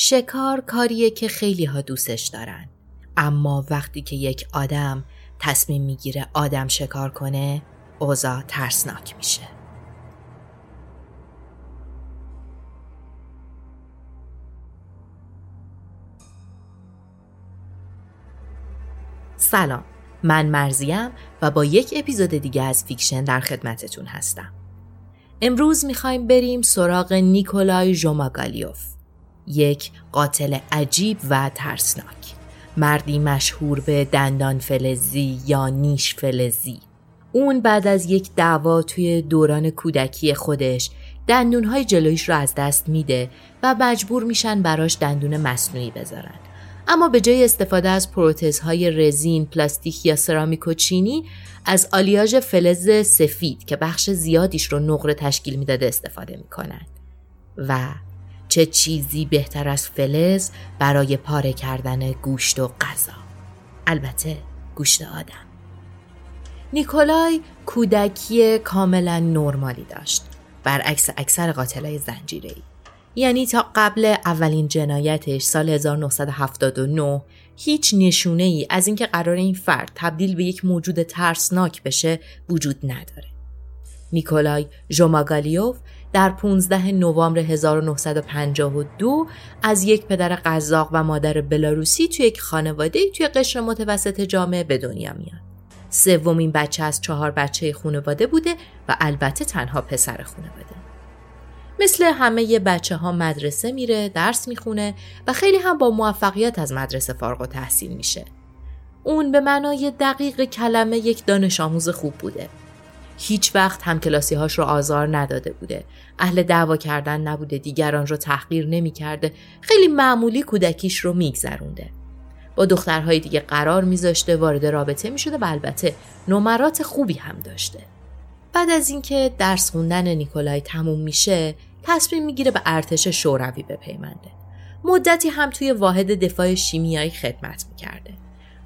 شکار کاریه که خیلی ها دوستش دارن. اما وقتی که یک آدم تصمیم می‌گیره آدم شکار کنه اوضاع ترسناک میشه. سلام من مرضیه‌م و با یک اپیزود دیگه از فیکشن در خدمتتون هستم. امروز می‌خوایم بریم سراغ نیکولای ژوماگالیوف یک قاتل عجیب و ترسناک. مردی مشهور به دندان فلزی یا نیش فلزی. اون بعد از یک دعوا توی دوران کودکی خودش دندونهای جلویش رو از دست میده و مجبور میشن براش دندون مصنوعی بذارن. اما به جای استفاده از پروتزهای رزین، پلاستیک یا سرامیک و چینی از آلیاژ فلز سفید که بخش زیادیش رو نقره تشکیل می‌داده استفاده می‌کنن. و چه چیزی بهتر از فلز برای پاره کردن گوشت و غذا. البته گوشت آدم. نیکولای کودکی کاملا نرمالی داشت. برعکس اکثر قاتلای زنجیره‌ای. یعنی تا قبل اولین جنایتش سال 1979 هیچ نشونه ای از اینکه قرار این فرد تبدیل به یک موجود ترسناک بشه وجود نداره. نیکولای ژوماگالیوف در 15 نوامبر 1952 از یک پدر قزاق و مادر بلاروسی توی یک خانواده توی قشر متوسط جامعه به دنیا میاد. سومین بچه از چهار بچه خانواده بوده و البته تنها پسر خانواده. مثل همه بچه ها مدرسه میره، درس می‌خونه و خیلی هم با موفقیت از مدرسه فارغ و تحصیل میشه. اون به معنای دقیق کلمه یک دانش آموز خوب بوده. هیچ وقت هم کلاسی هاش رو آزار نداده بوده. اهل دعوا کردن نبوده، دیگران رو تحقیر نمی‌کرده. خیلی معمولی کودکیش رو میگذرونده. با دخترهای دیگه قرار میذاشته، وارد رابطه می‌شده و البته نمرات خوبی هم داشته. بعد از اینکه درس خوندن نیکولای تموم میشه، تصمیم می‌گیره به ارتش شوروی بپیونده. مدتی هم توی واحد دفاع شیمیایی خدمت می‌کرده.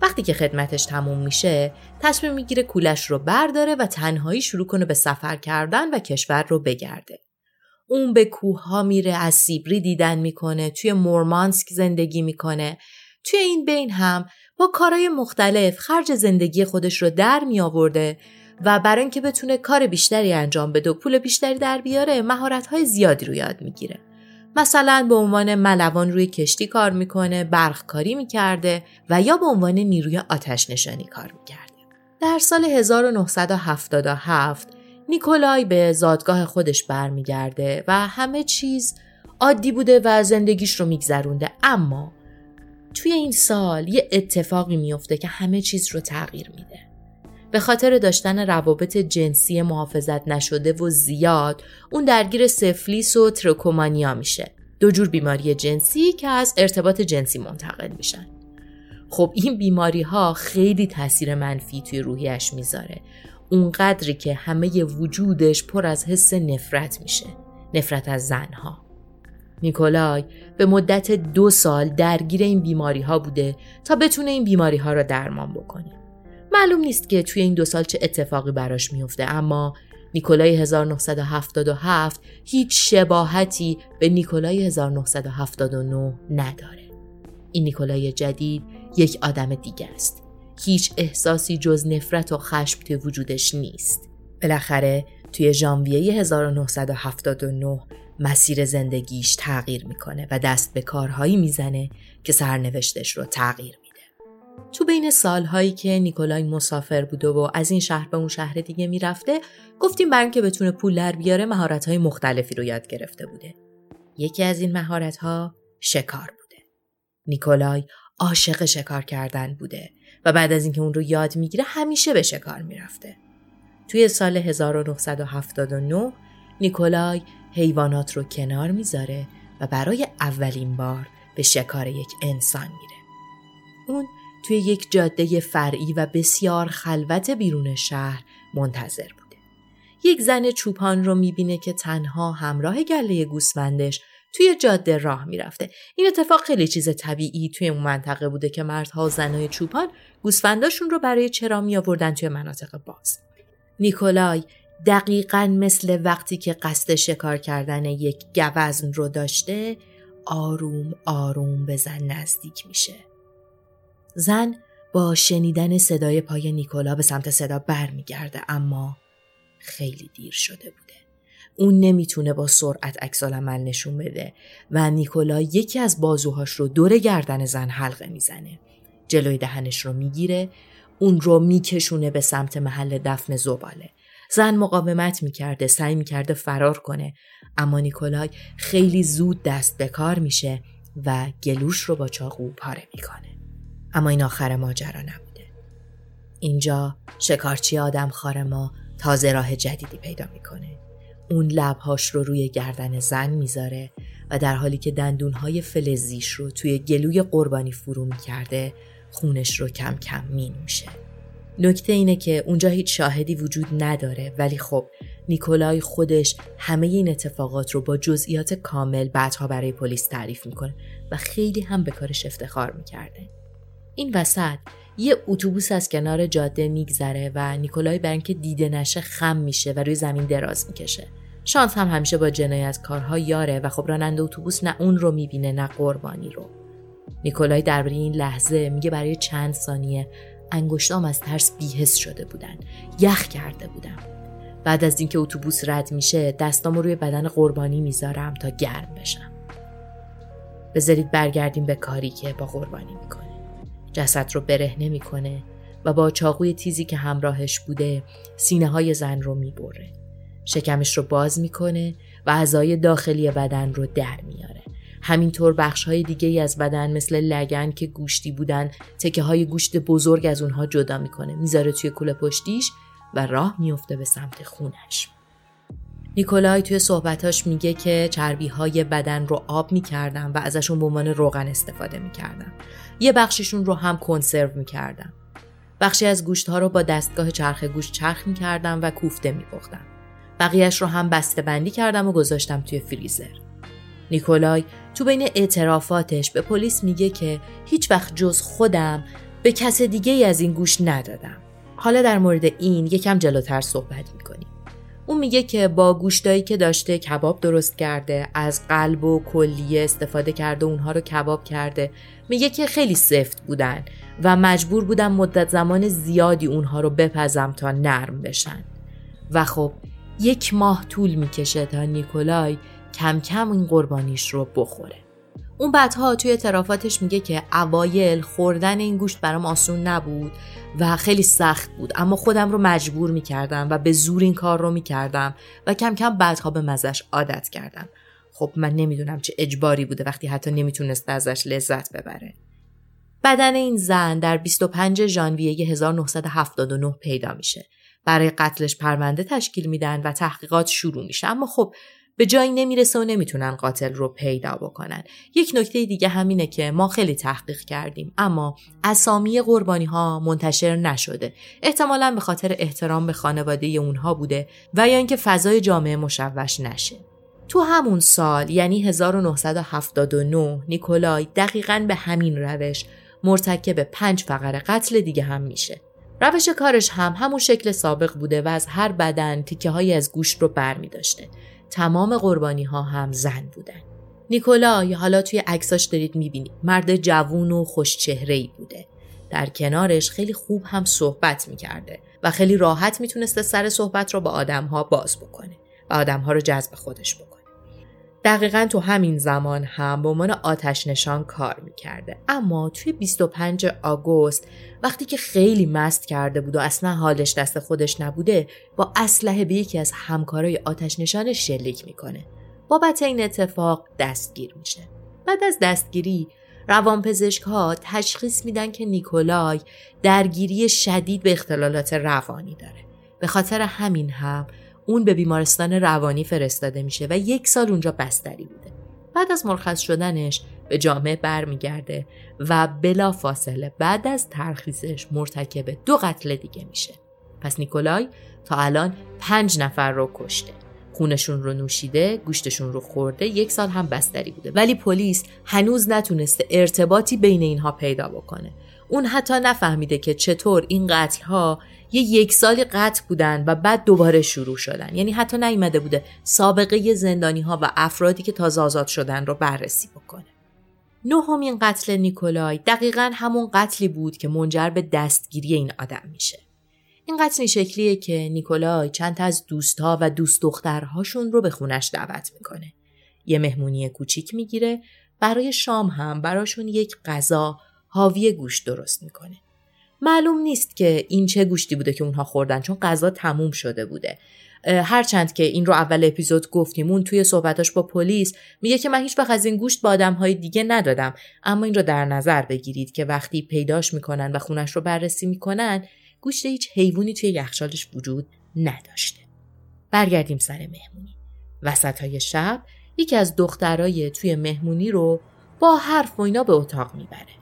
وقتی که خدمتش تموم میشه تصمیم می‌گیره کولش رو برداره و تنهایی شروع کنه به سفر کردن و کشور رو بگرده. اون به کوه ها میره از سیبری دیدن می‌کنه توی مورمانسک زندگی می‌کنه توی این بین هم با کارهای مختلف خرج زندگی خودش رو در می آورده و برای اینکه بتونه کار بیشتری انجام بده و پول بیشتری در بیاره مهارت‌های زیادی رو یاد می‌گیره. مثلا به عنوان ملوان روی کشتی کار می‌کنه، برق کاری می‌کرده و یا به عنوان نیروی آتش نشانی کار می‌کرده. در سال 1977 نیکولای به زادگاه خودش برمیگرده و همه چیز عادی بوده و زندگیش رو میگذرونده اما توی این سال یه اتفاقی میفته که همه چیز رو تغییر میده. به خاطر داشتن روابط جنسی محافظت نشده و زیاد اون درگیر سفلیس و تروکومانیا میشه. دو جور بیماری جنسی که از ارتباط جنسی منتقل میشن. خب این بیماری ها خیلی تاثیر منفی توی روحیش می‌ذاره. اونقدری که همه وجودش پر از حس نفرت میشه. نفرت از زنها. نیکولای به مدت دو سال درگیر این بیماری ها بوده تا بتونه این بیماری ها را درمان بکنه. معلوم نیست که توی این دو سال چه اتفاقی براش میفته اما نیکولای 1977 هیچ شباهتی به نیکولای 1979 نداره. این نیکولای جدید یک آدم دیگه است. هیچ احساسی جز نفرت و خشم توی وجودش نیست. بالاخره توی ژانویه 1979 مسیر زندگیش تغییر می‌کنه و دست به کارهایی می‌زنه که سرنوشتش رو تغییر. تو بین سالهایی که نیکولای مسافر بوده و از این شهر به اون شهر دیگه می‌رفته گفتیم برای که بتونه پول در بیاره مهارت‌های مختلفی رو یاد گرفته بوده. یکی از این مهارت‌ها شکار بوده. نیکولای عاشق شکار کردن بوده و بعد از اینکه اون رو یاد می‌گیره همیشه به شکار می‌رفته. توی سال 1979 نیکولای حیوانات رو کنار می‌ذاره و برای اولین بار به شکار یک انسان میره. اون توی یک جاده فرعی و بسیار خلوت بیرون شهر منتظر بوده. یک زن چوپان رو می‌بینه که تنها همراه گله گوسفندش توی جاده راه می‌رفته. این اتفاق خیلی چیز طبیعی توی اون منطقه بوده که مردها و زنای چوپان گوسفنداشون رو برای چرا می آوردن توی مناطق باز. نیکولای دقیقا مثل وقتی که قصد شکار کردن یک گوزن رو داشته آروم آروم به زن نزدیک میشه. زن با شنیدن صدای پای نیکولا به سمت صدا برمیگرده اما خیلی دیر شده بوده. اون نمی‌تونه با سرعت عکس نشون بده و نیکولا یکی از بازوهاش رو دور گردن زن حلقه می‌زنه. جلوی دهنش رو می‌گیره اون رو میکشونه به سمت محل دفن زباله. زن مقاومت می‌کرده سعی می‌کرده فرار کنه اما نیکولای خیلی زود دست به کار میشه و گلوش رو با چاقو پاره می‌کنه اما این آخر ماجرا نبوده. اینجا شکارچی آدم خار ما تازه راه جدیدی پیدا می‌کنه. اون لبهاش رو روی گردن زن می‌ذاره و در حالی که دندونهای فلزیش رو توی گلوی قربانی فرو می‌کرده خونش رو کم کم مینوشه. نکته اینه که اونجا هیچ شاهدی وجود نداره ولی خب نیکولای خودش همه این اتفاقات رو با جزئیات کامل بعدها برای پلیس تعریف می‌کنه و خیلی هم به کارش افتخار می‌کرده. این وسط یه اتوبوس از کنار جاده میگذره و نیکولای برای اینکه دیده نشه خم میشه و روی زمین دراز می‌کشه. شانس هم همیشه با جنایت کارها یاره و خب راننده اتوبوس نه اون رو می‌بینه نه قربانی رو. نیکولای درباره این لحظه میگه برای چند ثانیه انگشتام از ترس بیهس شده بودن یخ کرده بودم بعد از اینکه اتوبوس رد میشه دستامو روی بدن قربانی می‌ذارم تا گرم بشم بذارید برگردیم به کاری که با قربانی می‌کنه جسد رو برهنه می‌کنه و با چاقوی تیزی که همراهش بوده سینه های زن رو می‌بره. شکمش رو باز می‌کنه و اعضای داخلی بدن رو در میاره. همینطور بخش های دیگه ای از بدن مثل لگن که گوشتی بودن تکه های گوشت بزرگ از اونها جدا می‌کنه می‌ذاره توی کوله پشتیش و راه میفته به سمت خونش. نیکولای توی صحبتاش میگه که چربی های بدن رو آب می‌کردم و ازشون به عنوان روغن استفاده می‌کردم یه بخششون رو هم کنسرو می‌کردم بخشی از گوشت ها رو با دستگاه چرخ گوشت چرخ می‌کردم و کوفته میپختم بقیهش رو هم بسته بندی کردم و گذاشتم توی فریزر نیکولای تو بین اعترافاتش به پلیس میگه که هیچ وقت جز خودم به کس دیگه از این گوش ندادم. حالا در مورد این یکم جلوتر صحبت می‌کنیم. اون میگه که با گوشتایی که داشته کباب درست کرده از قلب و کلیه استفاده کرده اونها رو کباب کرده. میگه که خیلی سفت بودن و مجبور بودم مدت زمان زیادی اونها رو بپزم تا نرم بشن. و خب یک ماه طول می‌کشه تا نیکولای کم کم این قربانیش رو بخوره. اون بعدها توی اعترافاتش میگه که اوایل خوردن این گوشت برام آسون نبود و خیلی سخت بود. اما خودم رو مجبور می‌کردم و به زور این کار رو می‌کردم و کم کم بعدها به مزش عادت کردم. خب من نمی‌دونم چه اجباری بوده وقتی حتی نمی‌تونست ازش لذت ببره. بدن این زن در 25 ژانویه 1979 پیدا میشه. برای قتلش پرونده تشکیل میدن و تحقیقات شروع میشه. اما خب به جایی نمی‌رسه و نمی‌تونن قاتل رو پیدا بکنن. یک نکته دیگه همینه که ما خیلی تحقیق کردیم اما اسامی قربانی ها منتشر نشده. احتمالا به خاطر احترام به خانواده اونها بوده و یا اینکه فضای جامعه مشوش نشه. تو همون سال یعنی 1979 نیکولای دقیقا به همین روش مرتکب پنج فقر قتل دیگه هم میشه. روش کارش هم همون شکل سابق بوده و از هر بدن تیکه های از گوشت رو بر می داشته. تمام قربانی ها هم زن بودن. نیکولای حالا توی عکساش دارید می‌بینید مرد جوون و خوش چهره ای بوده. در کنارش خیلی خوب هم صحبت می‌کرده و خیلی راحت می‌تونسته سر صحبت رو با آدمها باز بکنه و آدمها رو جذب خودش بکنه. دقیقا تو همین زمان هم به عنوان آتش نشان کار می‌کرده. اما توی 25 آگوست وقتی که خیلی مست کرده بود و اصلا حالش دست خودش نبوده با اسلحه به یکی از همکارای آتش نشان شلیک می‌کنه. بابت این اتفاق دستگیر میشه. بعد از دستگیری روانپزشک ها تشخیص میدن که نیکولای درگیری شدید به اختلالات روانی داره. به خاطر همین هم اون به بیمارستان روانی فرستاده میشه و یک سال اونجا بستری بوده. بعد از مرخص شدنش به جامعه برمیگرده و بلا فاصله بعد از ترخیصش مرتکب دو قتل دیگه میشه. پس نیکولای تا الان پنج نفر رو کشته. خونشون رو نوشیده، گوشتشون رو خورده، یک سال هم بستری بوده. ولی پلیس هنوز نتونسته ارتباطی بین اینها پیدا بکنه. اون حتی نفهمیده که چطور این قتل ها یه یک سالی قطع بودن و بعد دوباره شروع شدن. یعنی حتی نیومده بوده سابقه زندانی ها و افرادی که تازه آزاد شدن رو بررسی بکنه. نهمین قتل نیکولای دقیقا همون قتلی بود که منجر به دستگیری این آدم میشه. این قتل شکلیه که نیکولای چند از دوستها و دوست دخترهاشون رو به خونش دعوت می‌کنه. یه مهمونی کوچیک می‌گیره برای شام هم براشون یک غذا حاوی گوشت درست می‌کنه. معلوم نیست که این چه گوشتی بوده که اونها خوردن چون غذا تموم شده بوده. هرچند که این رو اول اپیزود گفتیم اون توی صحبتاش با پلیس میگه که من هیچ وقت از این گوشت با های دیگه ندادم. اما این رو در نظر بگیرید که وقتی پیداش می‌کنن و خونش رو بررسی می‌کنن گوشت هیچ حیوانی توی یخچالش وجود نداشته. برگردیم سر مهمونی. وسط های شب یکی از دخترای توی مهمونی رو با حرف و اینا به اتاق می‌بره.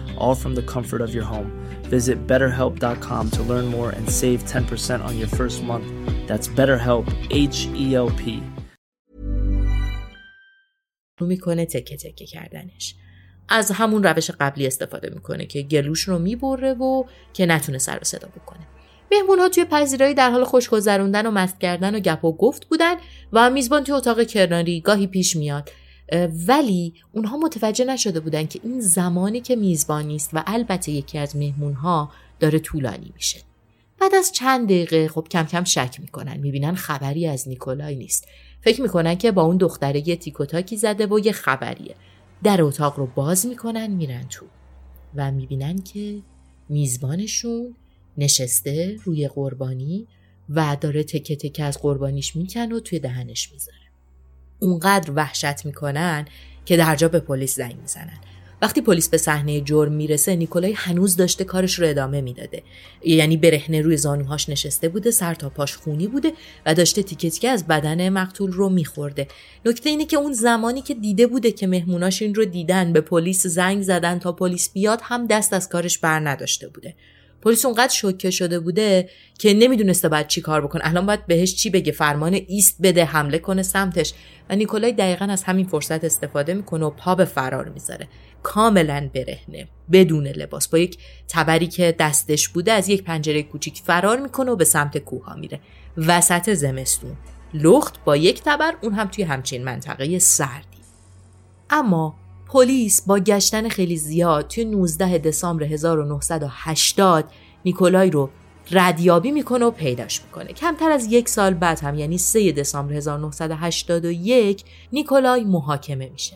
all from the comfort of your home. Visit betterhelp.com to learn more and save 10% on your first month. That's BetterHelp, H E L P. می‌کنه تکه تکه کردنش. از همون روش قبلی استفاده می‌کنه که گلوش رو می‌بره و که نتونه سر و صدا بکنه. مهمون ها توی پذیرایی در حال خوش گذروندن و مست کردن و گپ و گفت بودن و میزبان توی اتاق کرناری گاهی پیش میاد ولی اونها متوجه نشده بودن که این زمانی که میزبان نیست و البته یکی از مهمون ها داره طولانی میشه. بعد از چند دقیقه خب کم کم شک می‌کنن می‌بینن خبری از نیکولای نیست. فکر می‌کنن که با اون دختره یه تیکوتاکی زده و یه خبریه. در اتاق رو باز می‌کنن میرن تو. و می‌بینن که میزبانشون نشسته روی قربانی و داره تکه تکه از قربانیش میکن و توی دهنش می‌ذاره. اونقدر وحشت می‌کنن که در جا به پلیس زنگ می‌زنن. وقتی پلیس به صحنه جرم می‌رسه نیکولای هنوز داشته کارش رو ادامه می‌داده. یعنی برهنه روی زانوهاش نشسته بوده سر تا پاش خونی بوده و داشته تیکه از بدن مقتول رو میخورده. نکته اینه که اون زمانی که دیده بوده که مهموناش این رو دیدن به پلیس زنگ زدن تا پلیس بیاد هم دست از کارش بر نداشته بوده. پلیس اونقدر شوکه شده بوده که نمی‌دونسته باید چی کار بکنه. الان باید بهش چی بگه؟ فرمان ایست بده حمله کنه سمتش. و نیکولای دقیقا از همین فرصت استفاده می‌کنه و پا به فرار می‌ذاره. کاملا برهنه بدون لباس. با یک تبری که دستش بوده از یک پنجره کوچیک فرار می‌کنه و به سمت کوه میره. وسط زمستون. لخت با یک تبر اون هم توی همچین منطقه سردی. اما پلیس با گشتن خیلی زیاد توی 19 دسامبر 1980 نیکولای رو ردیابی می‌کنه و پیداش می‌کنه. کمتر از یک سال بعد هم یعنی 3 دسامبر 1981 نیکولای محاکمه میشه.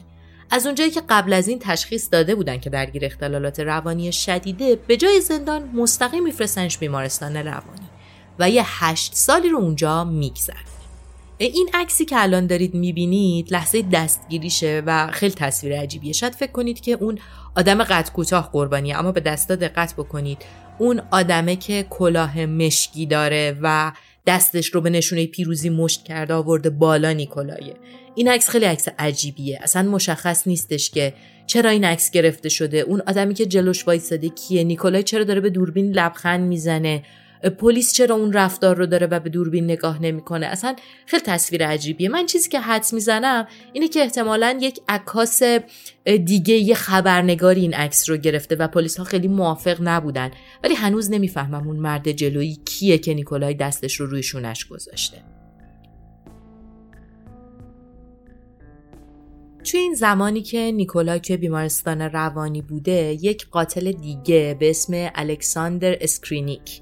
از اونجایی که قبل از این تشخیص داده بودن که درگیر اختلالات روانی شدیده به جای زندان مستقیم میفرستنش بیمارستان روانی و یه هشت سالی رو اونجا میگذره این عکسی که الان دارید می‌بینید لحظه دستگیریشه و خیلی تصویر عجیبیه. شاید فکر کنید که اون آدم قد کوتاه قربانیه اما به دستا دقت بکنید. اون آدمه که کلاه مشکی داره و دستش رو به نشونه پیروزی مشت کرده آورده بالا نیکولایه. این عکس خیلی عکس عجیبیه. اصلا مشخص نیستش که چرا این عکس گرفته شده. اون آدمی که جلوش وایساده کیه؟ نیکولای چرا داره به دوربین لبخند می‌زنه؟ پلیس چرا اون رفتار رو داره و به دوربین نگاه نمی‌کنه؟ اصلا خیلی تصویر عجیبیه. من چیزی که حدس می‌زنم اینه که احتمالا یک عکاس دیگه یه خبرنگاری این عکس رو گرفته و پلیس ها خیلی موافق نبودن. ولی هنوز نمی‌فهمم اون مرد جلویی کیه که نیکولای دستش رو روی شونش گذاشته. توی این زمانی که نیکولای توی بیمارستان روانی بوده یک قاتل دیگه به اسم الکساندر اسکرینیک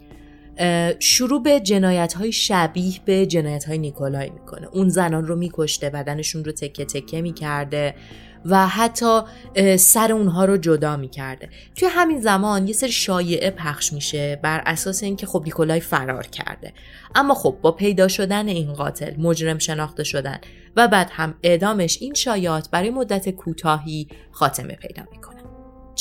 شروع به جنایت های شبیه به جنایت های نیکولای می‌کنه. اون زنان رو میکشته بدنشون رو تکه تکه می‌کرده و حتی سر اونها رو جدا می‌کرده. توی همین زمان یه سری شایعه پخش میشه بر اساس اینکه خب نیکولای فرار کرده. اما خب با پیدا شدن این قاتل مجرم شناخته شدن و بعد هم اعدامش این شایعات برای مدت کوتاهی خاتمه پیدا می‌کنه.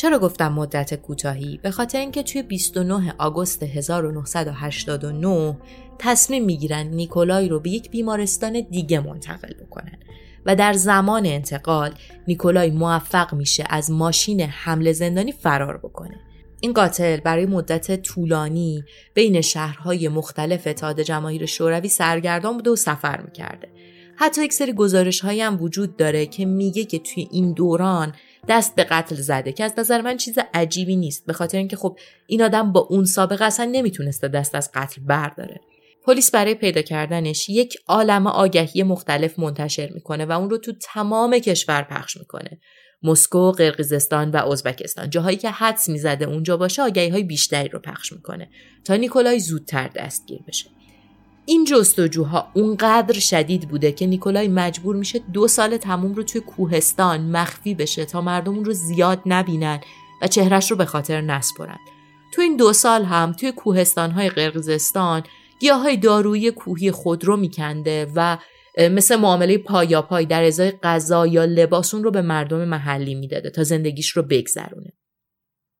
چرا گفتم مدت کوتاهی؟ به خاطر اینکه توی 29 آگوست 1989 تصمیم می‌گیرن نیکولای رو به یک بیمارستان دیگه منتقل بکنن و در زمان انتقال نیکولای موفق میشه از ماشین حمل زندانی فرار بکنه. این قاتل برای مدت طولانی بین شهرهای مختلف اتحاد جماهیر شوروی سرگردان بوده و سفر می‌کرده. حتی یک سری گزارش هم وجود داره که میگه که توی این دوران دست به قتل زده که از نظر من چیز عجیبی نیست. به خاطر اینکه خب این آدم با اون سابقه اصلا نمی‌تونسته دست از قتل برداره. پلیس برای پیدا کردنش یک عالم آگهی مختلف منتشر می‌کنه و اون رو تو تمام کشور پخش می‌کنه. مسکو، قرقیزستان و ازبکستان. جاهایی که حدس می‌زده اونجا باشه آگهی های بیشتری رو پخش می‌کنه تا نیکولای زودتر دستگیر بشه. این جستجوها اونقدر شدید بوده که نیکولای مجبور میشه دو سال تموم رو توی کوهستان مخفی بشه تا مردم اون رو زیاد نبینن و چهرش رو به خاطر نسپرن. تو این دو سال هم توی کوهستانهای قرقیزستان گیاهای دارویی کوهی خود رو میکنده و مثل معامله پای در ازای غذا یا لباسون رو به مردم محلی می‌داده تا زندگیش رو بگذرونه.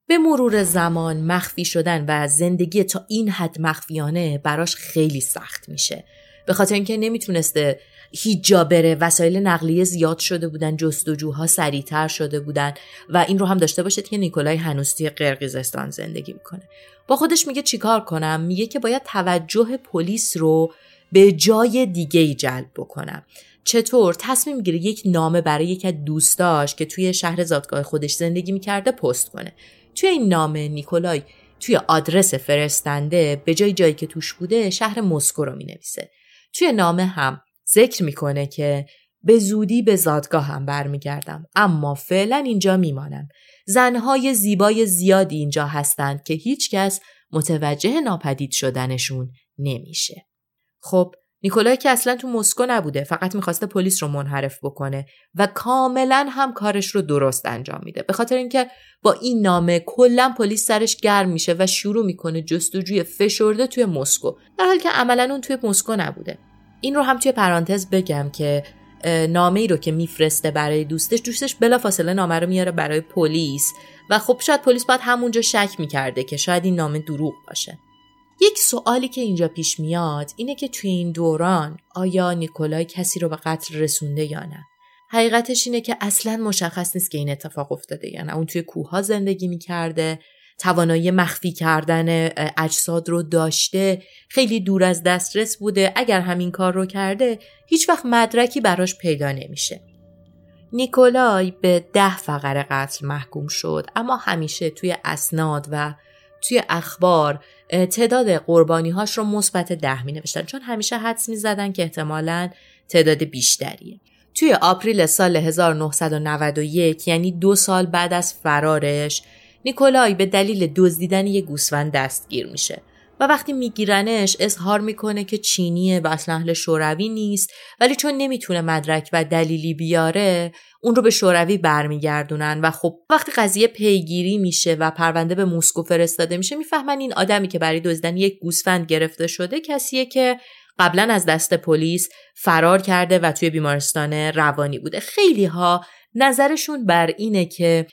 به مرور زمان مخفی شدن و زندگی تا این حد مخفیانه براش خیلی سخت میشه. به خاطر اینکه نمی‌تونسته هیچ جا بره وسایل نقلیه زیاد شده بودن جستجوها سریعتر شده بودن و این رو هم داشته باشید که نیکولای هنوز توی قرقیزستان زندگی می‌کنه. با خودش میگه چیکار کنم؟ میگه که باید توجه پلیس رو به جای دیگه ای جلب بکنم. چطور؟ تصمیم می‌گیره یک نامه برای یک از دوستاش که توی شهر زادگاه خودش زندگی می‌کرده پست کنه. توی این نامه نیکولای توی آدرس فرستنده به جای جایی که توش بوده شهر مسکو رو می نویسه. توی نامه هم ذکر می‌کنه که به زودی به زادگاه هم برمیگردم اما فعلا اینجا میمانم. زنهای زیبای زیادی اینجا هستند که هیچکس متوجه ناپدید شدنشون نمیشه. خب نیکولای که اصلا تو مسکو نبوده فقط می‌خواسته پلیس رو منحرف بکنه و کاملا هم کارش رو درست انجام میده. به خاطر اینکه با این نامه کلا پلیس سرش گرم میشه و شروع می‌کنه جستجوی فشرده توی مسکو. در حالی که عملا اون توی مسکو نبوده. این رو هم توی پرانتز بگم که نامه ای رو که میفرسته برای دوستش دوستش بلافاصله نامه رو میاره برای پلیس. و خب شاید پلیس باید همونجا شک می‌کرده که شاید این نامه دروغ باشه. یک سوالی که اینجا پیش میاد اینه که توی این دوران آیا نیکولای کسی رو به قتل رسونده یا نه؟ حقیقتش اینه که اصلا مشخص نیست که این اتفاق افتاده یا نه. اون توی کوه زندگی می‌کرده توانایی مخفی کردن اجساد رو داشته خیلی دور از دسترس بوده. اگر همین کار رو کرده هیچ وقت مدرکی براش پیدا نمیشه. نیکولای به ده فقر قتل محکوم شد اما همیشه توی اسناد و توی اخبار تعداد قربانی هاش رو مثبت ده می نوشتن چون همیشه حدس می زدن که احتمالا تعداد بیشتریه. توی آپریل سال 1991 یعنی دو سال بعد از فرارش نیکولای به دلیل دزدیدن یک گوسفند دستگیر میشه. و وقتی میگیرنش اظهار می‌کنه که چینیه و اصلا اهل شوروی نیست ولی چون نمی‌تونه مدرک و دلیلی بیاره اون رو به شوروی برمیگردونن و خب وقتی قضیه پیگیری میشه و پرونده به مسکو فرستاده میشه می‌فهمن این آدمی که برای دزدن یک گوسفند گرفته شده کسیه که قبلا از دست پلیس فرار کرده و توی بیمارستان روانی بوده. خیلی ها نظرشون بر اینه که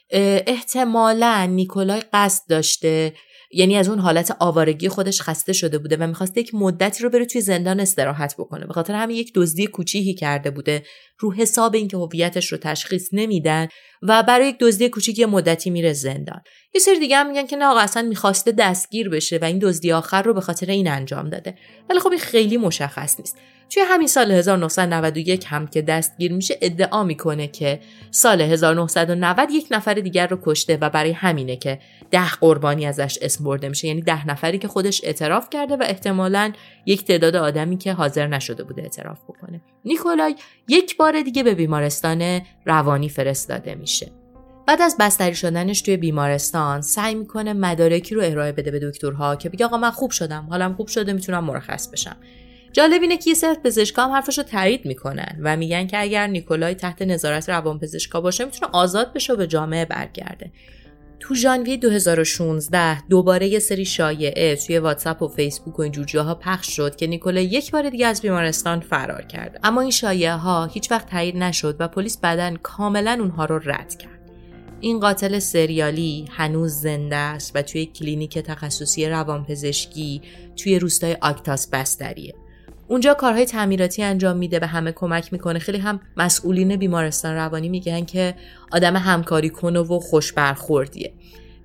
احتمالا نیکولای قصد داشته یعنی از اون حالت آوارگی خودش خسته شده بوده و می‌خواست یک مدتی رو بره توی زندان استراحت بکنه. به خاطر همین یک دزدی کوچیکی کرده بوده رو حساب اینکه هویتش رو تشخیص نمیدن و برای یک دزدی کوچیک یه مدتی میره زندان. یه سری دیگه هم میگن که نه آقا اصلا می‌خواسته دستگیر بشه و این دزدی آخر رو به خاطر این انجام داده. ولی خب این خیلی مشخص نیست. توی همین سال 1991 هم که دستگیر میشه ادعا می‌کنه که سال 1990 یک نفر دیگر رو کشته و برای همینه که ده قربانی ازش اسم برده میشه. یعنی ده نفری که خودش اعتراف کرده و احتمالا یک تعداد آدمی که حاضر نشده بوده اعتراف بکنه. نیکولای یک بار دیگه به بیمارستان روانی فرستاده میشه. بعد از بستری شدنش توی بیمارستان سعی می‌کنه مدارکی رو ارائه بده به دکترها که بگه آقا من خوب شدم حالم خوب شده می‌تونم مرخص بشم. جالب اینه که یه سری پزشکا هم حرفش رو تایید می‌کنن و میگن که اگر نیکولای تحت نظارت روانپزشکا باشه می‌تونه آزاد بشه و به جامعه برگرده. تو ژانویه 2016 دوباره یه سری شایعه توی واتساپ و فیسبوک و اینجور جاها پخش شد که نیکولا یک بار دیگه از بیمارستان فرار کرده. اما این شایعه ها هیچ وقت تایید نشد و پلیس بعدا کاملا اونها رو رد کرد. این قاتل سریالی هنوز زنده است و توی کلینیک تخصصی روانپزشکی توی روستای آکتاس بستریه. اونجا کارهای تعمیراتی انجام میده به همه کمک می‌کنه. خیلی هم مسئولین بیمارستان روانی میگن که آدم همکاری کنه و خوش برخوردیه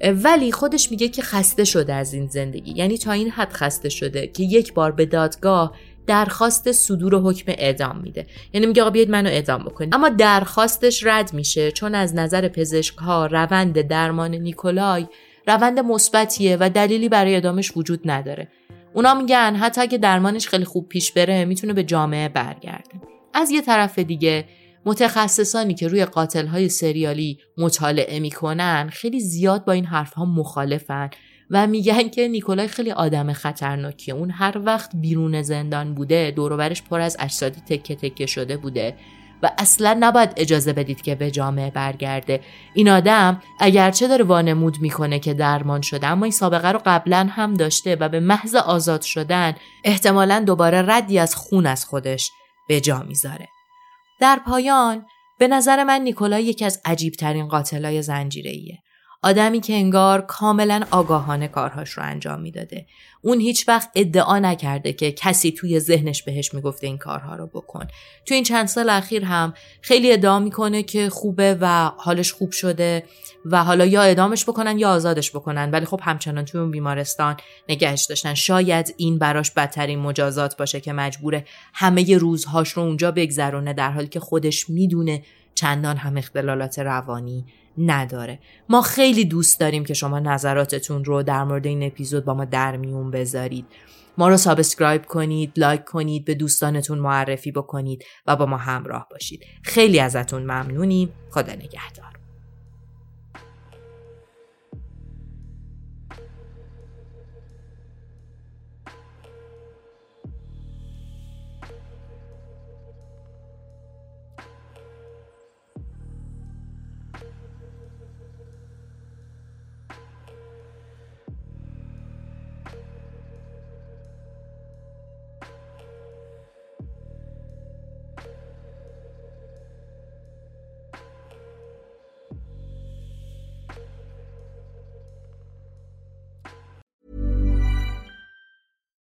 ولی خودش میگه که خسته شده از این زندگی. یعنی تا این حد خسته شده که یک بار به دادگاه درخواست صدور حکم اعدام میده. یعنی میگه آقا بیاید منو اعدام بکنید. اما درخواستش رد میشه چون از نظر پزشک ها روند درمان نیکولای روند مثبتیه و دلیلی برای اعدامش وجود نداره. اونا میگن حتی اگه درمانش خیلی خوب پیش بره می‌تونه به جامعه برگرده. از یه طرف دیگه متخصصانی که روی قاتل های سریالی مطالعه می‌کنن خیلی زیاد با این حرف ها مخالفن. و میگن که نیکولای خیلی آدم خطرناکیه. اون هر وقت بیرون زندان بوده دوروبرش پر از اجسادی تکه تکه شده بوده و اصلا نباید اجازه بدید که به جامعه برگرده. این آدم اگرچه داره وانمود می‌کنه که درمان شده اما این سابقه رو قبلا هم داشته و به محض آزاد شدن احتمالا دوباره ردی از خون از خودش به جا می‌ذاره. در پایان به نظر من نیکولای یکی از عجیبترین قاتلای زنجیره آدمی که انگار کاملا آگاهانه کارهاش رو انجام می‌داده. اون هیچ وقت ادعا نکرده که کسی توی ذهنش بهش می‌گفته این کارها رو بکن. تو این چند سال اخیر هم خیلی ادعا می‌کنه که خوبه و حالش خوب شده و حالا یا ادامش بکنن یا آزادش بکنن ولی خب همچنان توی اون بیمارستان نگهش داشتن شاید این براش بدترین مجازات باشه که مجبوره همه روزهاش رو اونجا بگذرونه در حالی که خودش می‌دونه چندان هم اختلالات روانی نداره. ما خیلی دوست داریم که شما نظراتتون رو در مورد این اپیزود با ما در میون بذارید. ما رو subscribe کنید لایک کنید به دوستانتون معرفی بکنید و با ما همراه باشید. خیلی ازتون ممنونیم. خدا نگهدار.